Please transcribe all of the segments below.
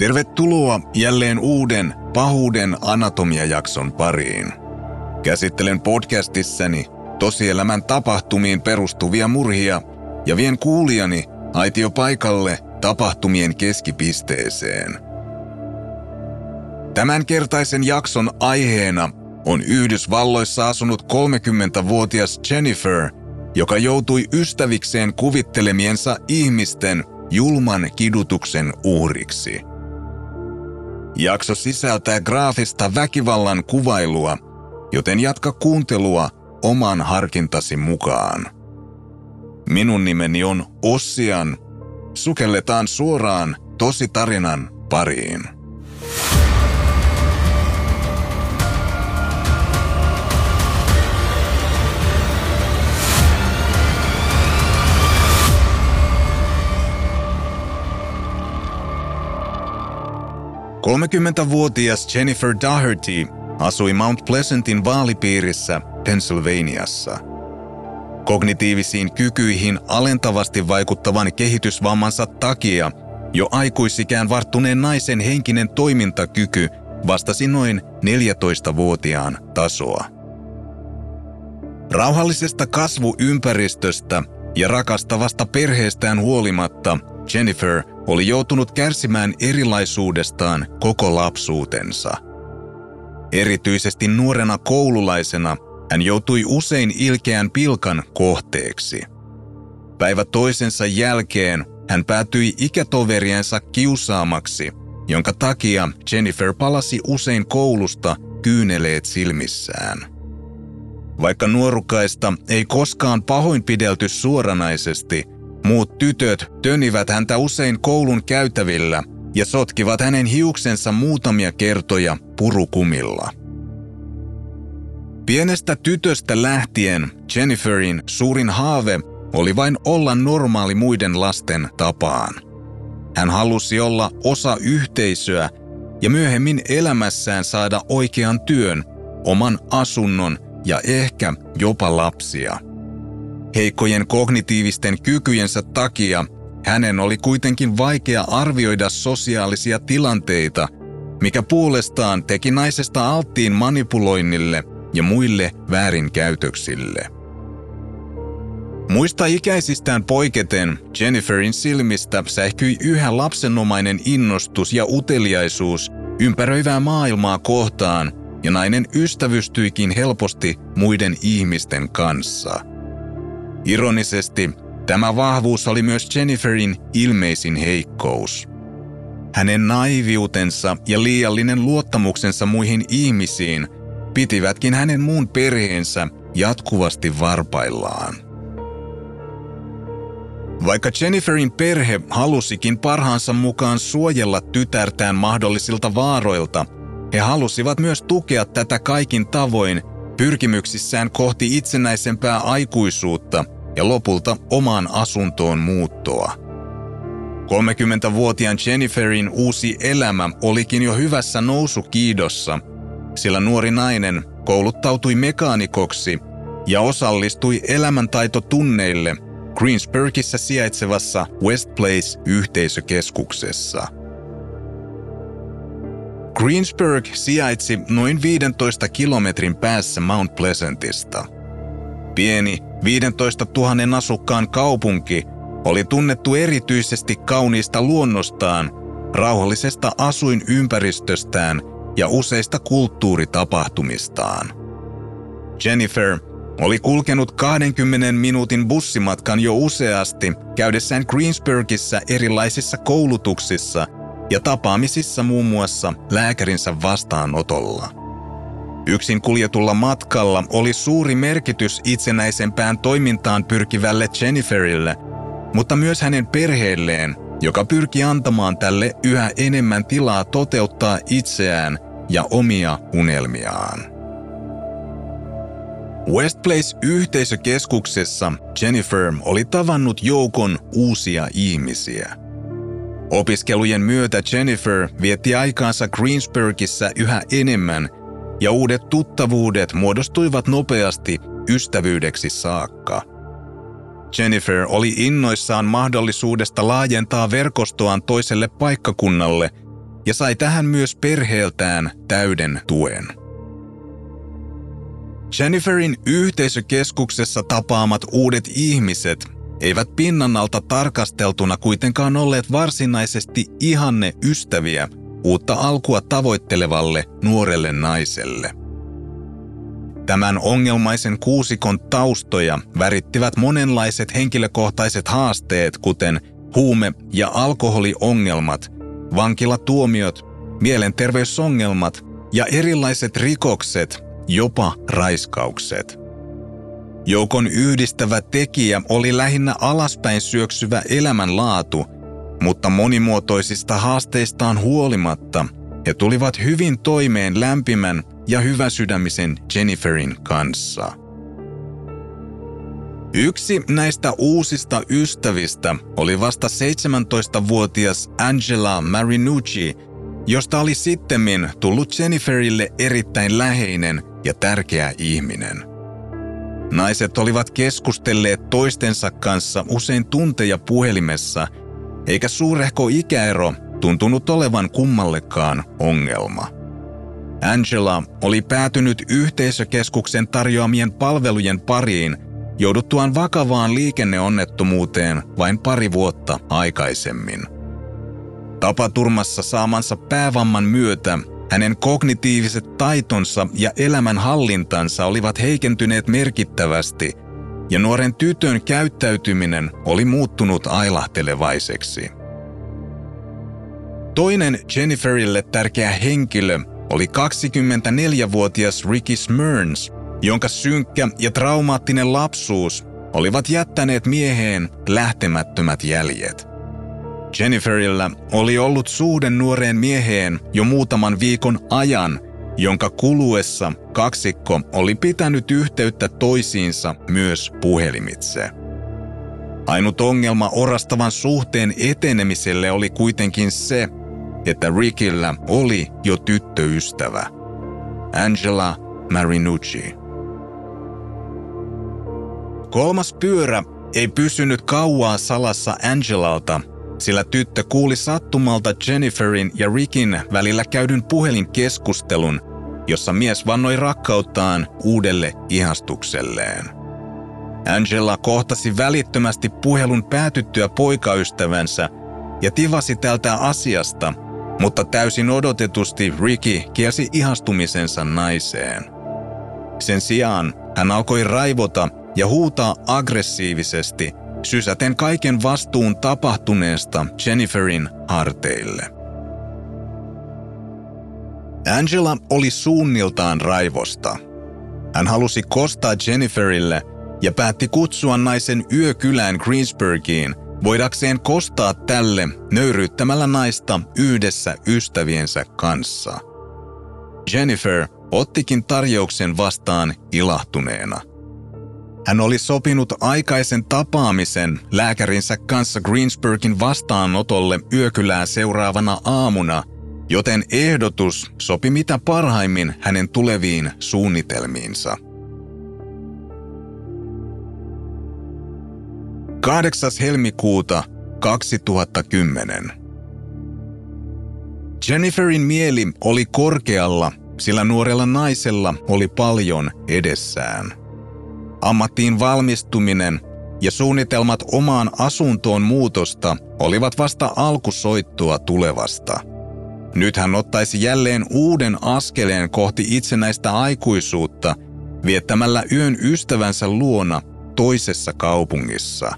Tervetuloa jälleen uuden pahuuden anatomiajakson pariin. Käsittelen podcastissani tosielämän tapahtumiin perustuvia murhia ja vien kuulijani aitiopaikalle tapahtumien keskipisteeseen. Tämänkertaisen jakson aiheena on Yhdysvalloissa asunut 30-vuotias Jennifer, joka joutui ystävikseen kuvittelemiensa ihmisten julman kidutuksen uhriksi. Jakso sisältää graafista väkivallan kuvailua, joten jatka kuuntelua oman harkintasi mukaan. Minun nimeni on Ossian. Sukelletaan suoraan tositarinan pariin. 30-vuotias Jennifer Doherty asui Mount Pleasantin vaalipiirissä Pennsylvaniassa. Kognitiivisiin kykyihin alentavasti vaikuttavan kehitysvammansa takia jo aikuisikään varttuneen naisen henkinen toimintakyky vastasi noin 14-vuotiaan tasoa. Rauhallisesta kasvuympäristöstä ja rakastavasta perheestään huolimatta Jennifer oli joutunut kärsimään erilaisuudestaan koko lapsuutensa. Erityisesti nuorena koululaisena hän joutui usein ilkeän pilkan kohteeksi. Päivä toisensa jälkeen hän päätyi ikätoveriensa kiusaamaksi, jonka takia Jennifer palasi usein koulusta kyyneleet silmissään. Vaikka nuorukaista ei koskaan pahoinpidelty suoranaisesti, Muut tytöt tönivät häntä usein koulun käytävillä ja sotkivat hänen hiuksensa muutamia kertoja purukumilla. Pienestä tytöstä lähtien Jenniferin suurin haave oli vain olla normaali muiden lasten tapaan. Hän halusi olla osa yhteisöä ja myöhemmin elämässään saada oikean työn, oman asunnon ja ehkä jopa lapsia – Heikkojen kognitiivisten kykyjensä takia hänen oli kuitenkin vaikea arvioida sosiaalisia tilanteita, mikä puolestaan teki naisesta alttiin manipuloinnille ja muille väärinkäytöksille. Muista ikäisistään poiketen Jenniferin silmistä sähkyi yhä lapsenomainen innostus ja uteliaisuus ympäröivää maailmaa kohtaan, ja nainen ystävystyikin helposti muiden ihmisten kanssa – Ironisesti, tämä vahvuus oli myös Jenniferin ilmeisin heikkous. Hänen naiviutensa ja liiallinen luottamuksensa muihin ihmisiin pitivätkin hänen muun perheensä jatkuvasti varpaillaan. Vaikka Jenniferin perhe halusikin parhaansa mukaan suojella tytärtään mahdollisilta vaaroilta, he halusivat myös tukea tätä kaikin tavoin pyrkimyksissään kohti itsenäisempää aikuisuutta ja lopulta omaan asuntoon muuttoa. 30-vuotiaan Jenniferin uusi elämä olikin jo hyvässä nousukiidossa, sillä nuori nainen kouluttautui mekaanikoksi ja osallistui elämäntaitotunneille Greensburgissa sijaitsevassa West Place-yhteisökeskuksessa – Greensburg sijaitsi noin 15 kilometrin päässä Mount Pleasantista. Pieni 15 000 asukkaan kaupunki oli tunnettu erityisesti kauniista luonnostaan, rauhallisesta asuinympäristöstään ja useista kulttuuritapahtumistaan. Jennifer oli kulkenut 20 minuutin bussimatkan jo useasti käydessään Greensburgissa erilaisissa koulutuksissa – ja tapaamisissa muun muassa lääkärinsä vastaanotolla. Yksin kuljetulla matkalla oli suuri merkitys itsenäisempään toimintaan pyrkivälle Jenniferille, mutta myös hänen perheelleen, joka pyrki antamaan tälle yhä enemmän tilaa toteuttaa itseään ja omia unelmiaan. West Place-yhteisökeskuksessa Jennifer oli tavannut joukon uusia ihmisiä – Opiskelujen myötä Jennifer vietti aikaansa Greensburgissa yhä enemmän ja uudet tuttavuudet muodostuivat nopeasti ystävyydeksi saakka. Jennifer oli innoissaan mahdollisuudesta laajentaa verkostoaan toiselle paikkakunnalle ja sai tähän myös perheeltään täyden tuen. Jenniferin yhteisökeskuksessa tapaamat uudet ihmiset eivät pinnan alta tarkasteltuna kuitenkaan olleet varsinaisesti ihanne ystäviä uutta alkua tavoittelevalle nuorelle naiselle. Tämän ongelmaisen kuusikon taustoja värittivät monenlaiset henkilökohtaiset haasteet, kuten huume- ja alkoholiongelmat, vankilatuomiot, mielenterveysongelmat ja erilaiset rikokset, jopa raiskaukset. Joukon yhdistävä tekijä oli lähinnä alaspäin syöksyvä elämänlaatu, mutta monimuotoisista haasteistaan huolimatta he tulivat hyvin toimeen lämpimän ja hyväsydämisen Jenniferin kanssa. Yksi näistä uusista ystävistä oli vasta 17-vuotias Angela Marinucci, josta oli sittemmin tullut Jenniferille erittäin läheinen ja tärkeä ihminen. Naiset olivat keskustelleet toistensa kanssa usein tunteja puhelimessa, eikä suurehko ikäero tuntunut olevan kummallekaan ongelma. Angela oli päätynyt yhteisökeskuksen tarjoamien palvelujen pariin jouduttuaan vakavaan liikenneonnettomuuteen vain pari vuotta aikaisemmin. Tapaturmassa saamansa päävamman myötä hänen kognitiiviset taitonsa ja elämänhallintansa olivat heikentyneet merkittävästi ja nuoren tytön käyttäytyminen oli muuttunut ailahtelevaiseksi. Toinen Jenniferille tärkeä henkilö oli 24-vuotias Ricky Smyrns, jonka synkkä ja traumaattinen lapsuus olivat jättäneet mieheen lähtemättömät jäljet. Jenniferillä oli ollut suhde nuoreen mieheen jo muutaman viikon ajan, jonka kuluessa kaksikko oli pitänyt yhteyttä toisiinsa myös puhelimitse. Ainut ongelma orastavan suhteen etenemiselle oli kuitenkin se, että Rickillä oli jo tyttöystävä, Angela Marinucci. Kolmas pyörä ei pysynyt kauaa salassa Angelalta, sillä tyttö kuuli sattumalta Jenniferin ja Rickin välillä käydyn puhelinkeskustelun, jossa mies vannoi rakkauttaan uudelle ihastukselleen. Angela kohtasi välittömästi puhelun päätyttyä poikaystävänsä ja tivasi tältä asiasta, mutta täysin odotetusti Ricky kielsi ihastumisensa naiseen. Sen sijaan hän alkoi raivota ja huutaa aggressiivisesti, sysäten kaiken vastuun tapahtuneesta Jenniferin harteille. Angela oli suunniltaan raivosta. Hän halusi kostaa Jenniferille ja päätti kutsua naisen yökylään Greensburgiin voidakseen kostaa tälle nöyryyttämällä naista yhdessä ystäviensä kanssa. Jennifer ottikin tarjouksen vastaan ilahtuneena. Hän oli sopinut aikaisen tapaamisen lääkärinsä kanssa Greensburgin vastaanotolle yökylää seuraavana aamuna, joten ehdotus sopi mitä parhaimmin hänen tuleviin suunnitelmiinsa. 8. helmikuuta 2010. Jenniferin mieli oli korkealla, sillä nuorella naisella oli paljon edessään. Ammattiin valmistuminen ja suunnitelmat omaan asuntoon muutosta olivat vasta alkusoittua tulevasta. Nyt hän ottaisi jälleen uuden askeleen kohti itsenäistä aikuisuutta viettämällä yön ystävänsä luona toisessa kaupungissa.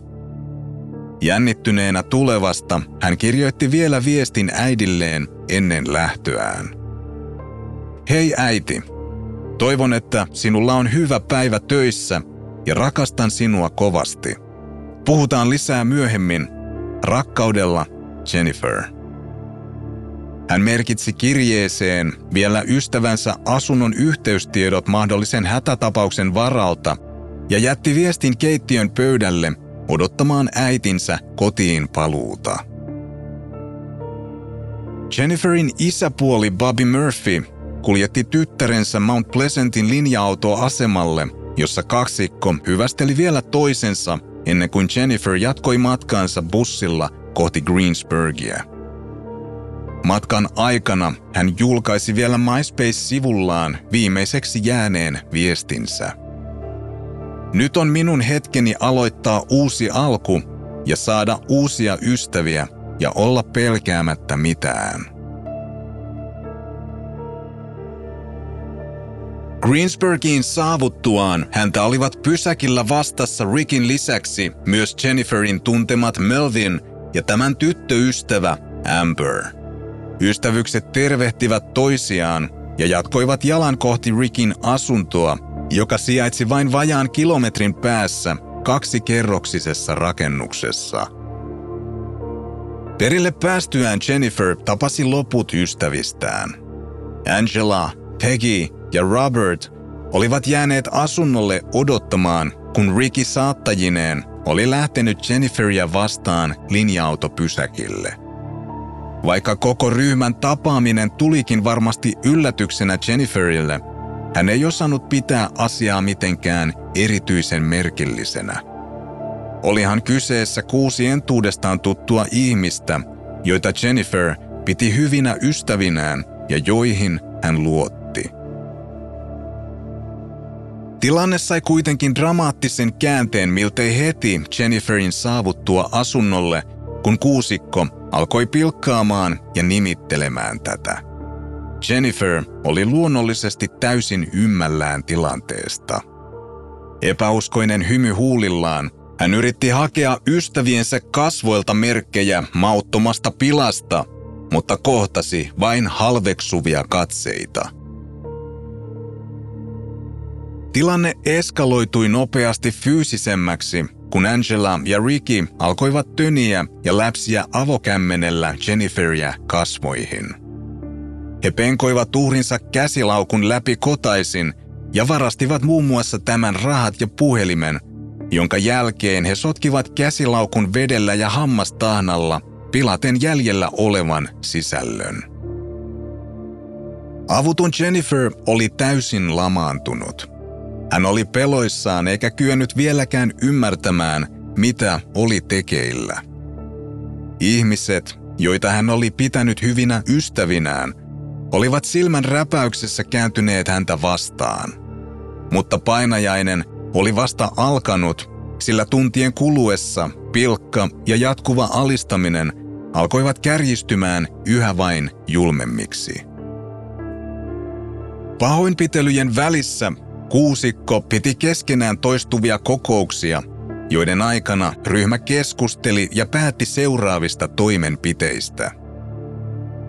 Jännittyneenä tulevasta hän kirjoitti vielä viestin äidilleen ennen lähtöään. Hei äiti, toivon, että sinulla on hyvä päivä töissä ja rakastan sinua kovasti. Puhutaan lisää myöhemmin. Rakkaudella, Jennifer. Hän merkitsi kirjeeseen vielä ystävänsä asunnon yhteystiedot mahdollisen hätätapauksen varalta ja jätti viestin keittiön pöydälle odottamaan äitinsä kotiin paluuta. Jenniferin isäpuoli Bobby Murphy kuljetti tyttärensä Mount Pleasantin linja-autoasemalle – jossa kaksikko hyvästeli vielä toisensa ennen kuin Jennifer jatkoi matkaansa bussilla kohti Greensburgia. Matkan aikana hän julkaisi vielä MySpace-sivullaan viimeiseksi jääneen viestinsä. Nyt on minun hetkeni aloittaa uusi alku ja saada uusia ystäviä ja olla pelkäämättä mitään. Greensburgiin saavuttuaan häntä olivat pysäkillä vastassa Rickin lisäksi myös Jenniferin tuntemat Melvin ja tämän tyttöystävä Amber. Ystävykset tervehtivät toisiaan ja jatkoivat jalan kohti Rickin asuntoa, joka sijaitsi vain vajaan kilometrin päässä kaksikerroksisessa rakennuksessa. Perille päästyään Jennifer tapasi loput ystävistään. Angela, Peggy ja Robert olivat jääneet asunnolle odottamaan, kun Ricky saattajineen oli lähtenyt Jenniferia vastaan linja-autopysäkille. Vaikka koko ryhmän tapaaminen tulikin varmasti yllätyksenä Jenniferille, hän ei osannut pitää asiaa mitenkään erityisen merkillisenä. Olihan kyseessä kuusi entuudestaan tuttua ihmistä, joita Jennifer piti hyvinä ystävinään ja joihin hän luotti. Tilanne sai kuitenkin dramaattisen käänteen miltei heti Jenniferin saavuttua asunnolle, kun kuusikko alkoi pilkkaamaan ja nimittelemään tätä. Jennifer oli luonnollisesti täysin ymmällään tilanteesta. Epäuskoinen hymy huulillaan, hän yritti hakea ystäviensä kasvoilta merkkejä mauttomasta pilasta, mutta kohtasi vain halveksuvia katseita. Tilanne eskaloitui nopeasti fyysisemmäksi, kun Angela ja Ricky alkoivat töniä ja läpsiä avokämmenellä Jenniferia kasvoihin. He penkoivat uhrinsa käsilaukun läpi kotaisin ja varastivat muun muassa tämän rahat ja puhelimen, jonka jälkeen he sotkivat käsilaukun vedellä ja hammastahnalla pilaten jäljellä olevan sisällön. Avuton Jennifer oli täysin lamaantunut. Hän oli peloissaan eikä kyennyt vieläkään ymmärtämään, mitä oli tekeillä. Ihmiset, joita hän oli pitänyt hyvinä ystävinään, olivat silmän räpäyksessä kääntyneet häntä vastaan. Mutta painajainen oli vasta alkanut, sillä tuntien kuluessa pilkka ja jatkuva alistaminen alkoivat kärjistymään yhä vain julmemmiksi. Pahoinpitelyjen välissä kuusikko piti keskenään toistuvia kokouksia, joiden aikana ryhmä keskusteli ja päätti seuraavista toimenpiteistä.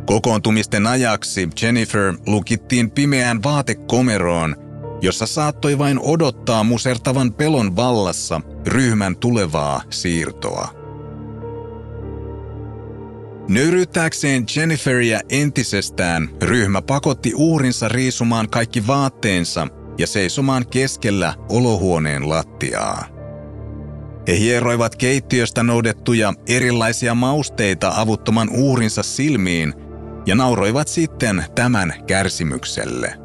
Kokoontumisten ajaksi Jennifer lukittiin pimeään vaatekomeroon jossa saattoi vain odottaa musertavan pelon vallassa ryhmän tulevaa siirtoa. Nöyryyttääkseen Jenniferia entisestään ryhmä pakotti uhrinsa riisumaan kaikki vaatteensa ja seisomaan keskellä olohuoneen lattiaa. He hieroivat keittiöstä noudettuja erilaisia mausteita avuttoman uhrinsa silmiin ja nauroivat sitten tämän kärsimykselle –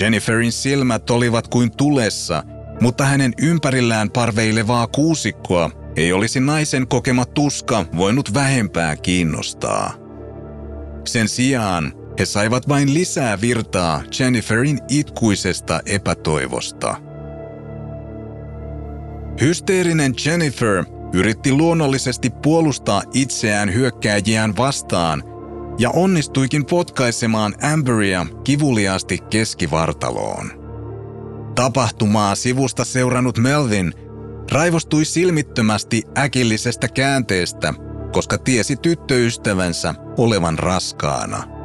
Jenniferin silmät olivat kuin tulessa, mutta hänen ympärillään parveilevaa kuusikkoa ei olisi naisen kokema tuska voinut vähempää kiinnostaa. Sen sijaan he saivat vain lisää virtaa Jenniferin itkuisesta epätoivosta. Hysteerinen Jennifer yritti luonnollisesti puolustaa itseään hyökkääjiään vastaan – ja onnistuikin potkaisemaan Amberia kivuliaasti keskivartaloon. Tapahtumaa sivusta seurannut Melvin raivostui silmittömästi äkillisestä käänteestä, koska tiesi tyttöystävänsä olevan raskaana.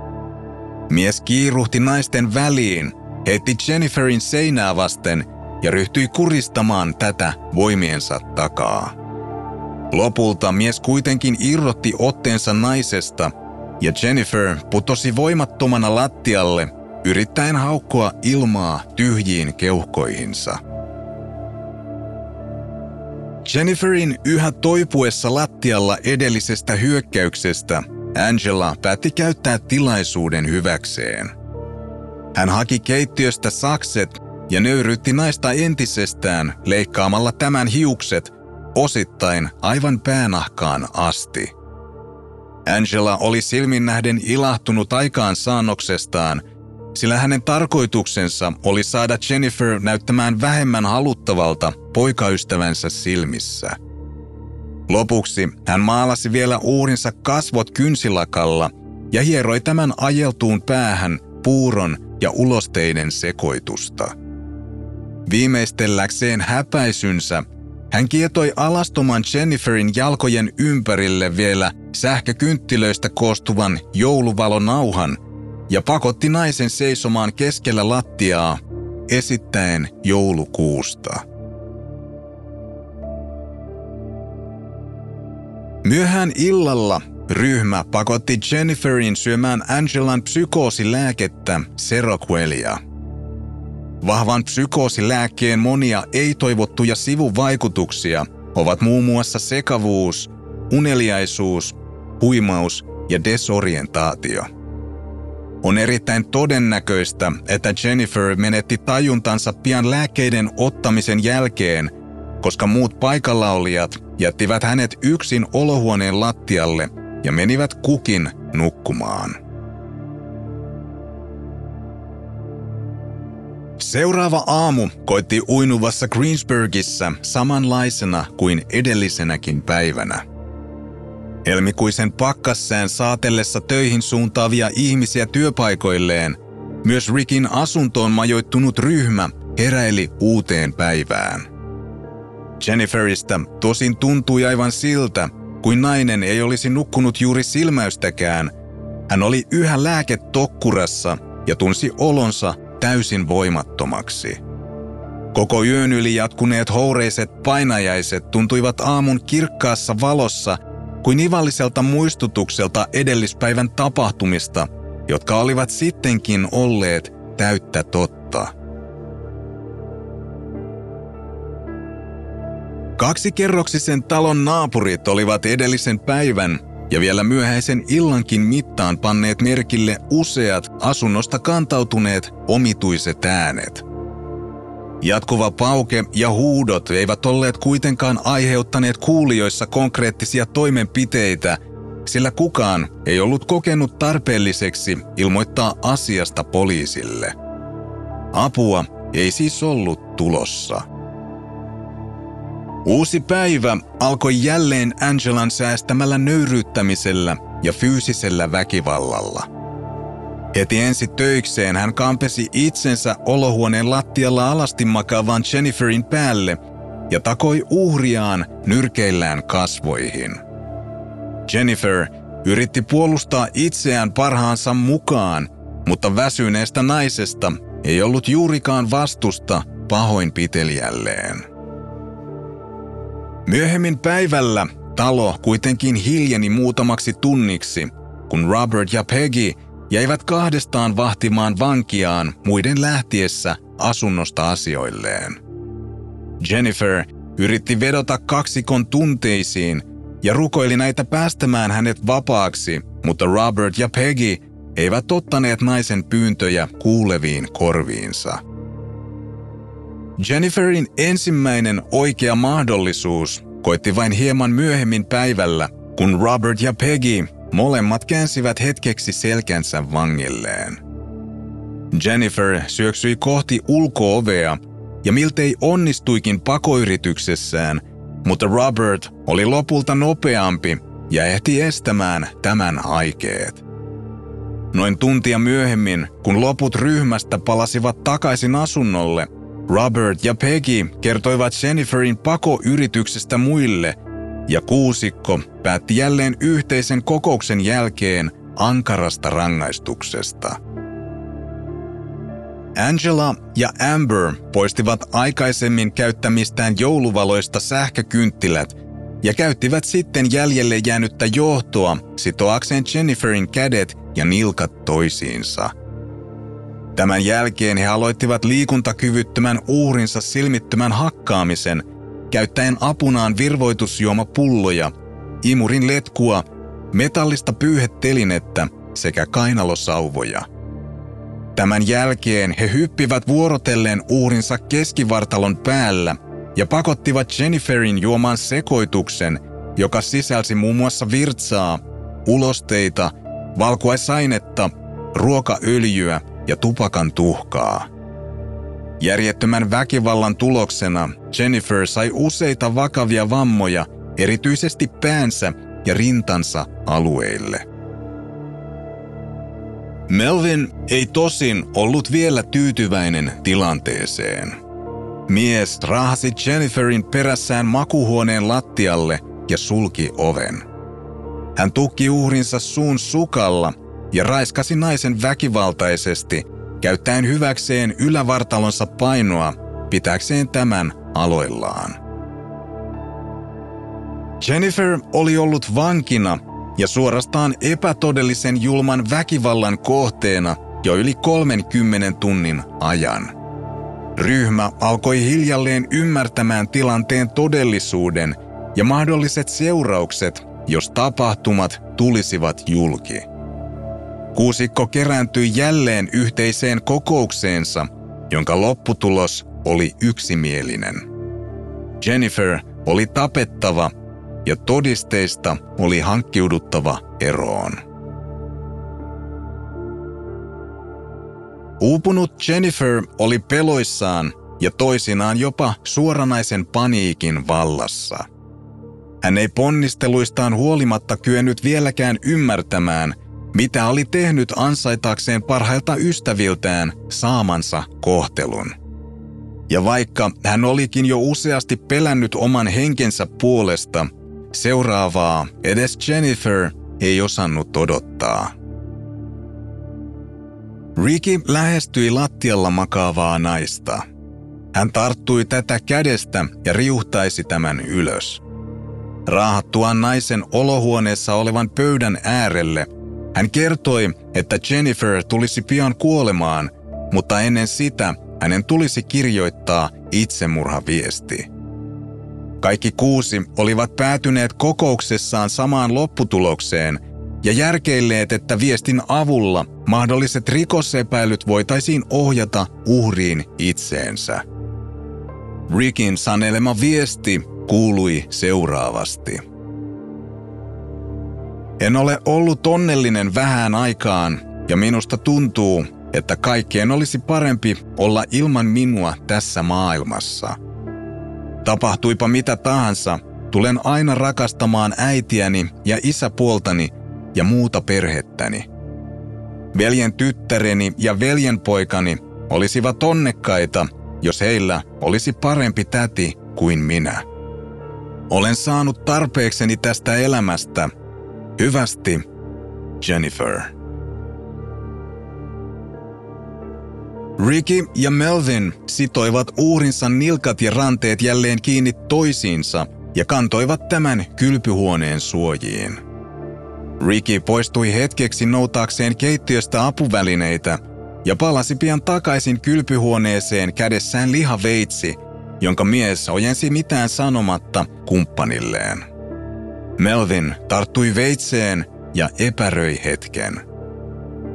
Mies kiiruhti naisten väliin, heitti Jenniferin seinää vasten ja ryhtyi kuristamaan tätä voimiensa takaa. Lopulta mies kuitenkin irrotti otteensa naisesta – ja Jennifer putosi voimattomana lattialle, yrittäen haukkoa ilmaa tyhjiin keuhkoihinsa. Jenniferin yhä toipuessa lattialla edellisestä hyökkäyksestä Angela päätti käyttää tilaisuuden hyväkseen. Hän haki keittiöstä sakset ja nöyrytti naista entisestään leikkaamalla tämän hiukset osittain aivan päänahkaan asti. Angela oli silmin nähden ilahtunut aikaan saannoksestaan, sillä hänen tarkoituksensa oli saada Jennifer näyttämään vähemmän haluttavalta poikaystävänsä silmissä. Lopuksi hän maalasi vielä uurinsa kasvot kynsilakalla ja hieroi tämän ajeltuun päähän puuron ja ulosteiden sekoitusta. Viimeistelläkseen häpäisynsä hän kietoi alastoman Jenniferin jalkojen ympärille vielä sähkökynttilöistä koostuvan jouluvalonauhan ja pakotti naisen seisomaan keskellä lattiaa esittäen joulukuusta. Myöhään illalla ryhmä pakotti Jenniferin syömään Angelan psykoosilääkettä Seroquelia – Vahvan psykoosilääkkeen monia ei-toivottuja sivuvaikutuksia ovat muun muassa sekavuus, uneliaisuus, huimaus ja desorientaatio. On erittäin todennäköistä, että Jennifer menetti tajuntansa pian lääkkeiden ottamisen jälkeen, koska muut paikallaolijat jättivät hänet yksin olohuoneen lattialle ja menivät kukin nukkumaan. Seuraava aamu koitti uinuvassa Greensburgissa samanlaisena kuin edellisenäkin päivänä. Helmikuisen pakkassään saatellessa töihin suuntaavia ihmisiä työpaikoilleen, myös Rickin asuntoon majoittunut ryhmä heräili uuteen päivään. Jenniferistä tosin tuntui aivan siltä, kuin nainen ei olisi nukkunut juuri silmäystäkään. Hän oli yhä lääketokkurassa ja tunsi olonsa täysin voimattomaksi. Koko yön yli jatkuneet houreiset painajaiset tuntuivat aamun kirkkaassa valossa kuin ivalliselta muistutukselta edellispäivän tapahtumista, jotka olivat sittenkin olleet täyttä totta. Kaksikerroksisen talon naapurit olivat edellisen päivän ja vielä myöhäisen illankin mittaan panneet merkille useat asunnosta kantautuneet omituiset äänet. Jatkuva pauke ja huudot eivät olleet kuitenkaan aiheuttaneet kuulijoissa konkreettisia toimenpiteitä, sillä kukaan ei ollut kokenut tarpeelliseksi ilmoittaa asiasta poliisille. Apua ei siis ollut tulossa. Uusi päivä alkoi jälleen Angelan säästämällä nöyryyttämisellä ja fyysisellä väkivallalla. Heti ensi töikseen hän kampesi itsensä olohuoneen lattialla alasti makaavan Jenniferin päälle ja takoi uhriaan nyrkeillään kasvoihin. Jennifer yritti puolustaa itseään parhaansa mukaan, mutta väsyneestä naisesta ei ollut juurikaan vastusta pahoinpitelijälleen. Myöhemmin päivällä talo kuitenkin hiljeni muutamaksi tunniksi, kun Robert ja Peggy jäivät kahdestaan vahtimaan vankiaan muiden lähtiessä asunnosta asioilleen. Jennifer yritti vedota kaksikon tunteisiin ja rukoili näitä päästämään hänet vapaaksi, mutta Robert ja Peggy eivät ottaneet naisen pyyntöjä kuuleviin korviinsa. Jenniferin ensimmäinen oikea mahdollisuus koitti vain hieman myöhemmin päivällä, kun Robert ja Peggy molemmat käänsivät hetkeksi selkänsä vangilleen. Jennifer syöksyi kohti ulkoovea ja miltei onnistuikin pakoyrityksessään, mutta Robert oli lopulta nopeampi ja ehti estämään tämän aikeet. Noin tuntia myöhemmin, kun loput ryhmästä palasivat takaisin asunnolle, Robert ja Peggy kertoivat Jenniferin pakoyrityksestä muille, ja kuusikko päätti jälleen yhteisen kokouksen jälkeen ankarasta rangaistuksesta. Angela ja Amber poistivat aikaisemmin käyttämistään jouluvaloista sähkökynttilät ja käyttivät sitten jäljelle jäänyttä johtoa sitoakseen Jenniferin kädet ja nilkat toisiinsa – Tämän jälkeen he aloittivat liikuntakyvyttömän uhrinsa silmittömän hakkaamisen, käyttäen apunaan virvoitusjuomapulloja, imurin letkua, metallista pyyhetelinettä sekä kainalosauvoja. Tämän jälkeen he hyppivät vuorotellen uhrinsa keskivartalon päällä ja pakottivat Jenniferin juomaan sekoituksen, joka sisälsi muun muassa virtsaa, ulosteita, valkuaisainetta, ruokaöljyä ja tupakan tuhkaa. Järjettömän väkivallan tuloksena Jennifer sai useita vakavia vammoja erityisesti päänsä ja rintansa alueille. Melvin ei tosin ollut vielä tyytyväinen tilanteeseen. Mies rahasi Jenniferin perässään makuhuoneen lattialle ja sulki oven. Hän tukki uhrinsa suun sukalla ja raiskasi naisen väkivaltaisesti, käyttäen hyväkseen ylävartalonsa painoa pitäkseen tämän aloillaan. Jennifer oli ollut vankina ja suorastaan epätodellisen julman väkivallan kohteena jo yli 30 tunnin ajan. Ryhmä alkoi hiljalleen ymmärtämään tilanteen todellisuuden ja mahdolliset seuraukset, jos tapahtumat tulisivat julki. Kuusikko kerääntyi jälleen yhteiseen kokoukseensa, jonka lopputulos oli yksimielinen. Jennifer oli tapettava ja todisteista oli hankkiuduttava eroon. Uupunut Jennifer oli peloissaan ja toisinaan jopa suoranaisen paniikin vallassa. Hän ei ponnisteluistaan huolimatta kyennyt vieläkään ymmärtämään, mitä oli tehnyt ansaitaakseen parhailta ystäviltään saamansa kohtelun. Ja vaikka hän olikin jo useasti pelännyt oman henkensä puolesta, Seuraavaa edes Jennifer ei osannut odottaa. Ricky lähestyi lattialla makaavaa naista. Hän tarttui tätä kädestä ja riuhtaisi tämän ylös. Raahattuaan naisen olohuoneessa olevan pöydän äärelle, hän kertoi, että Jennifer tulisi pian kuolemaan, mutta ennen sitä hänen tulisi kirjoittaa itsemurhaviesti. Kaikki kuusi olivat päätyneet kokouksessaan samaan lopputulokseen ja järkeilleet, että viestin avulla mahdolliset rikosepäilyt voitaisiin ohjata uhriin itseensä. Rickin sanelema viesti kuului seuraavasti. En ole ollut onnellinen vähän aikaan ja minusta tuntuu, että kaikkien olisi parempi olla ilman minua tässä maailmassa – Tapahtuipa mitä tahansa, tulen aina rakastamaan äitiäni ja isäpuoltani ja muuta perhettäni. Veljen tyttäreni ja veljenpoikani olisivat onnekkaita, jos heillä olisi parempi täti kuin minä. Olen saanut tarpeekseni tästä elämästä. Hyvästi, Jennifer. Ricky ja Melvin sitoivat uurinsa nilkat ja ranteet jälleen kiinni toisiinsa ja kantoivat tämän kylpyhuoneen suojiin. Ricky poistui hetkeksi noutaakseen keittiöstä apuvälineitä ja palasi pian takaisin kylpyhuoneeseen kädessään lihaveitsi, jonka mies ojensi mitään sanomatta kumppanilleen. Melvin tarttui veitseen ja epäröi hetken.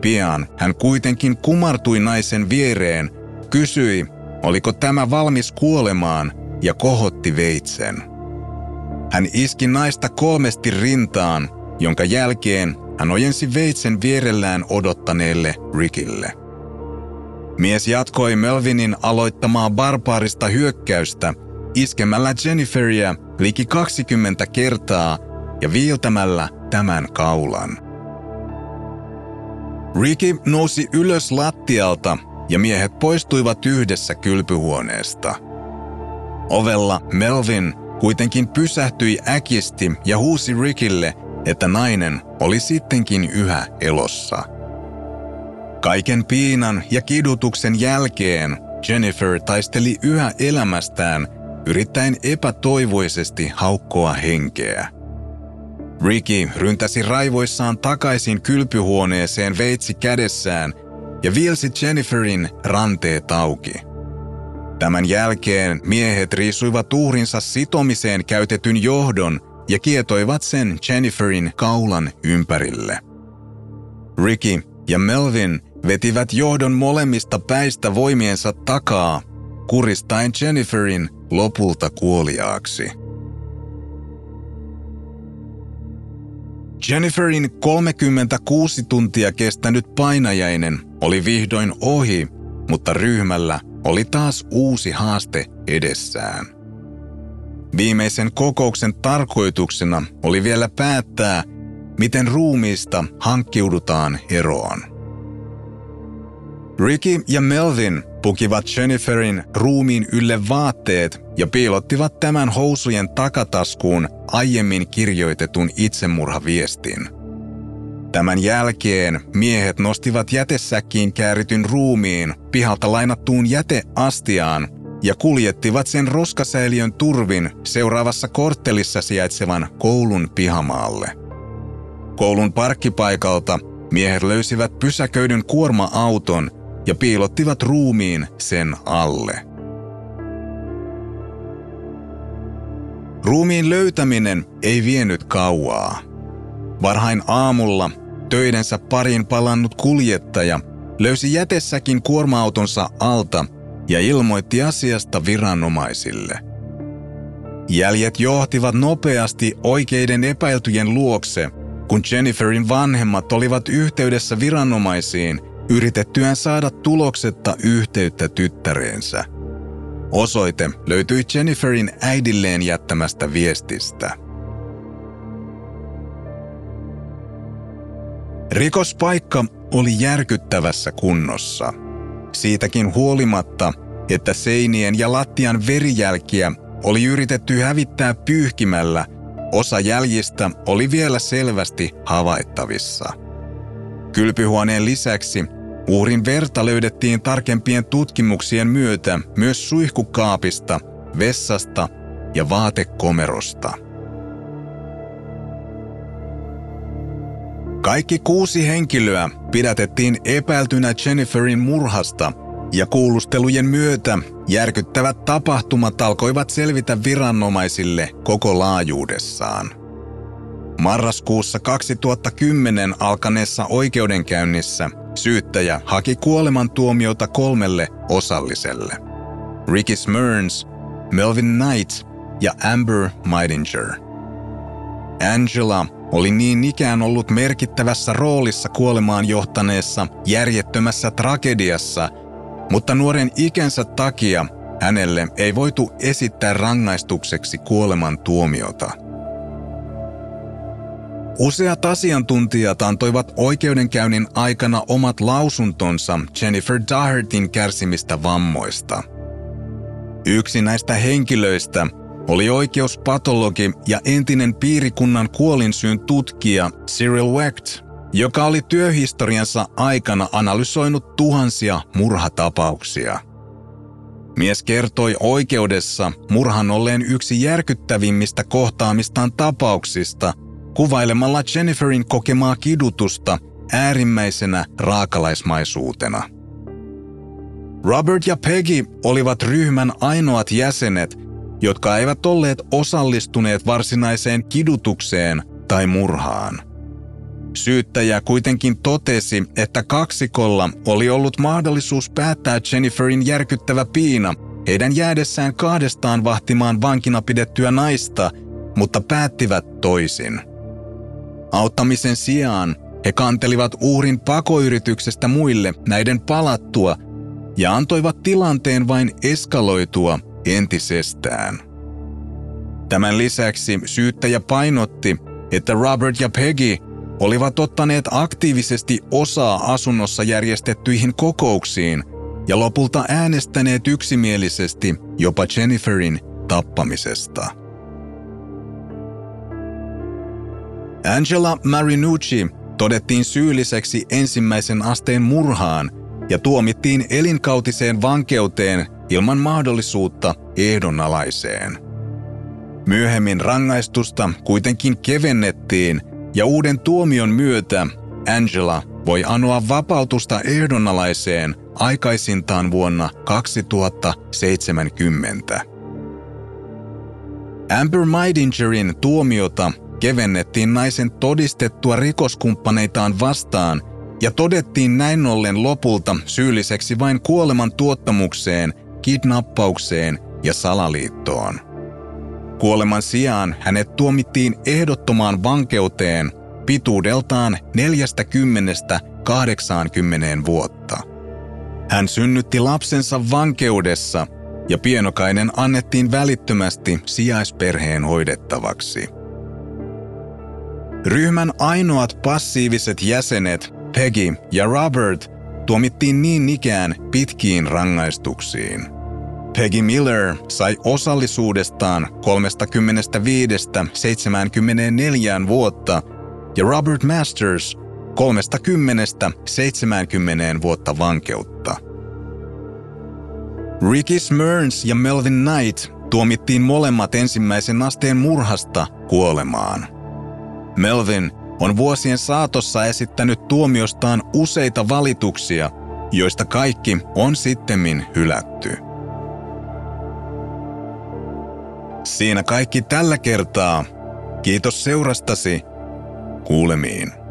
Pian hän kuitenkin kumartui naisen viereen, kysyi, oliko tämä valmis kuolemaan ja kohotti veitsen. Hän iski naista kolmesti rintaan, jonka jälkeen hän ojensi veitsen vierellään odottaneelle Rickille. Mies jatkoi Melvinin aloittamaa barbaarista hyökkäystä iskemällä Jenniferia liki 20 kertaa ja viiltämällä tämän kaulan. Ricky nousi ylös lattialta ja miehet poistuivat yhdessä kylpyhuoneesta. Ovella Melvin kuitenkin pysähtyi äkisti ja huusi Rickille, että nainen oli sittenkin yhä elossa. Kaiken piinan ja kidutuksen jälkeen Jennifer taisteli yhä elämästään, yrittäen epätoivoisesti haukkoa henkeä. Ricky ryntäsi raivoissaan takaisin kylpyhuoneeseen veitsi kädessään ja viilsi Jenniferin ranteet auki. Tämän jälkeen miehet riisuivat uhrinsa sitomiseen käytetyn johdon ja kietoivat sen Jenniferin kaulan ympärille. Ricky ja Melvin vetivät johdon molemmista päistä voimiensa takaa, kuristaen Jenniferin lopulta kuoliaaksi. Jenniferin 36 tuntia kestänyt painajainen oli vihdoin ohi, mutta ryhmällä oli taas uusi haaste edessään. Viimeisen kokouksen tarkoituksena oli vielä päättää, miten ruumiista hankkiudutaan eroon. Ricky ja Melvin pukivat Jenniferin ruumiin ylle vaatteet ja piilottivat tämän housujen takataskuun aiemmin kirjoitetun itsemurhaviestin. Tämän jälkeen miehet nostivat jätesäkkiin käärityn ruumiin pihalta lainattuun jäteastiaan ja kuljettivat sen roskasäiliön turvin seuraavassa korttelissa sijaitsevan koulun pihamaalle. Koulun parkkipaikalta miehet löysivät pysäköidyn kuorma-auton ja piilottivat ruumiin sen alle. Ruumiin löytäminen ei vienyt kauaa. Varhain aamulla töidensä parin palannut kuljettaja löysi jätessäkin kuorma-autonsa alta ja ilmoitti asiasta viranomaisille. Jäljet johtivat nopeasti oikeiden epäiltyjen luokse, kun Jenniferin vanhemmat olivat yhteydessä viranomaisiin yritettyään saada tuloksetta yhteyttä tyttäreensä. Osoite löytyi Jenniferin äidilleen jättämästä viestistä. Rikospaikka oli järkyttävässä kunnossa. Siitäkin huolimatta, että seinien ja lattian verijälkiä oli yritetty hävittää pyyhkimällä, osa jäljistä oli vielä selvästi havaittavissa. Kylpyhuoneen lisäksi uhrin verta löydettiin tarkempien tutkimuksien myötä myös suihkukaapista, vessasta ja vaatekomerosta. Kaikki kuusi henkilöä pidätettiin epäiltynä Jenniferin murhasta ja kuulustelujen myötä järkyttävät tapahtumat alkoivat selvitä viranomaisille koko laajuudessaan. Marraskuussa 2010 alkaneessa oikeudenkäynnissä syyttäjä haki kuolemantuomiota kolmelle osalliselle. Ricky Smyrns, Melvin Knight ja Amber Meidinger. Angela oli niin ikään ollut merkittävässä roolissa kuolemaan johtaneessa järjettömässä tragediassa, mutta nuoren ikänsä takia hänelle ei voitu esittää rangaistukseksi kuoleman tuomiota. Useat asiantuntijat antoivat oikeudenkäynnin aikana omat lausuntonsa Jennifer Dahertin kärsimistä vammoista. Yksi näistä henkilöistä oli oikeuspatologi ja entinen piirikunnan kuolinsyyn tutkija Cyril Wecht, joka oli työhistoriansa aikana analysoinut tuhansia murhatapauksia. Mies kertoi oikeudessa murhan olleen yksi järkyttävimmistä kohtaamistaan tapauksista, kuvailemalla Jenniferin kokemaa kidutusta äärimmäisenä raakalaismaisuutena. Robert ja Peggy olivat ryhmän ainoat jäsenet, jotka eivät olleet osallistuneet varsinaiseen kidutukseen tai murhaan. Syyttäjä kuitenkin totesi, että kaksikolla oli ollut mahdollisuus päättää Jenniferin järkyttävä piina heidän jäädessään kahdestaan vahtimaan vankina pidettyä naista, mutta päättivät toisin. Auttamisen sijaan he kantelivat uhrin pakoyrityksestä muille näiden palattua ja antoivat tilanteen vain eskaloitua entisestään. Tämän lisäksi syyttäjä painotti, että Robert ja Peggy olivat ottaneet aktiivisesti osaa asunnossa järjestettyihin kokouksiin ja lopulta äänestäneet yksimielisesti jopa Jenniferin tappamisesta. Angela Marinucci todettiin syylliseksi ensimmäisen asteen murhaan ja tuomittiin elinkautiseen vankeuteen ilman mahdollisuutta ehdonalaiseen. Myöhemmin rangaistusta kuitenkin kevennettiin ja uuden tuomion myötä Angela voi anoa vapautusta ehdonalaiseen aikaisintaan vuonna 2070. Amber Meidingerin tuomiota kevennettiin naisen todistettua rikoskumppaneitaan vastaan ja todettiin näin ollen lopulta syylliseksi vain kuoleman tuottamukseen kidnappaukseen ja salaliittoon. Kuoleman sijaan hänet tuomittiin ehdottomaan vankeuteen pituudeltaan 40-80 vuotta. Hän synnytti lapsensa vankeudessa ja pienokainen annettiin välittömästi sijaisperheen hoidettavaksi. Ryhmän ainoat passiiviset jäsenet, Peggy ja Robert, tuomittiin niin ikään pitkiin rangaistuksiin. Peggy Miller sai osallisuudestaan 35-74 vuotta ja Robert Masters 30-70 vuotta vankeutta. Ricky Smurns ja Melvin Knight tuomittiin molemmat ensimmäisen asteen murhasta kuolemaan. Melvin on vuosien saatossa esittänyt tuomiostaan useita valituksia, joista kaikki on sittemmin hylätty. Siinä kaikki tällä kertaa. Kiitos seurastasi. Kuulemiin.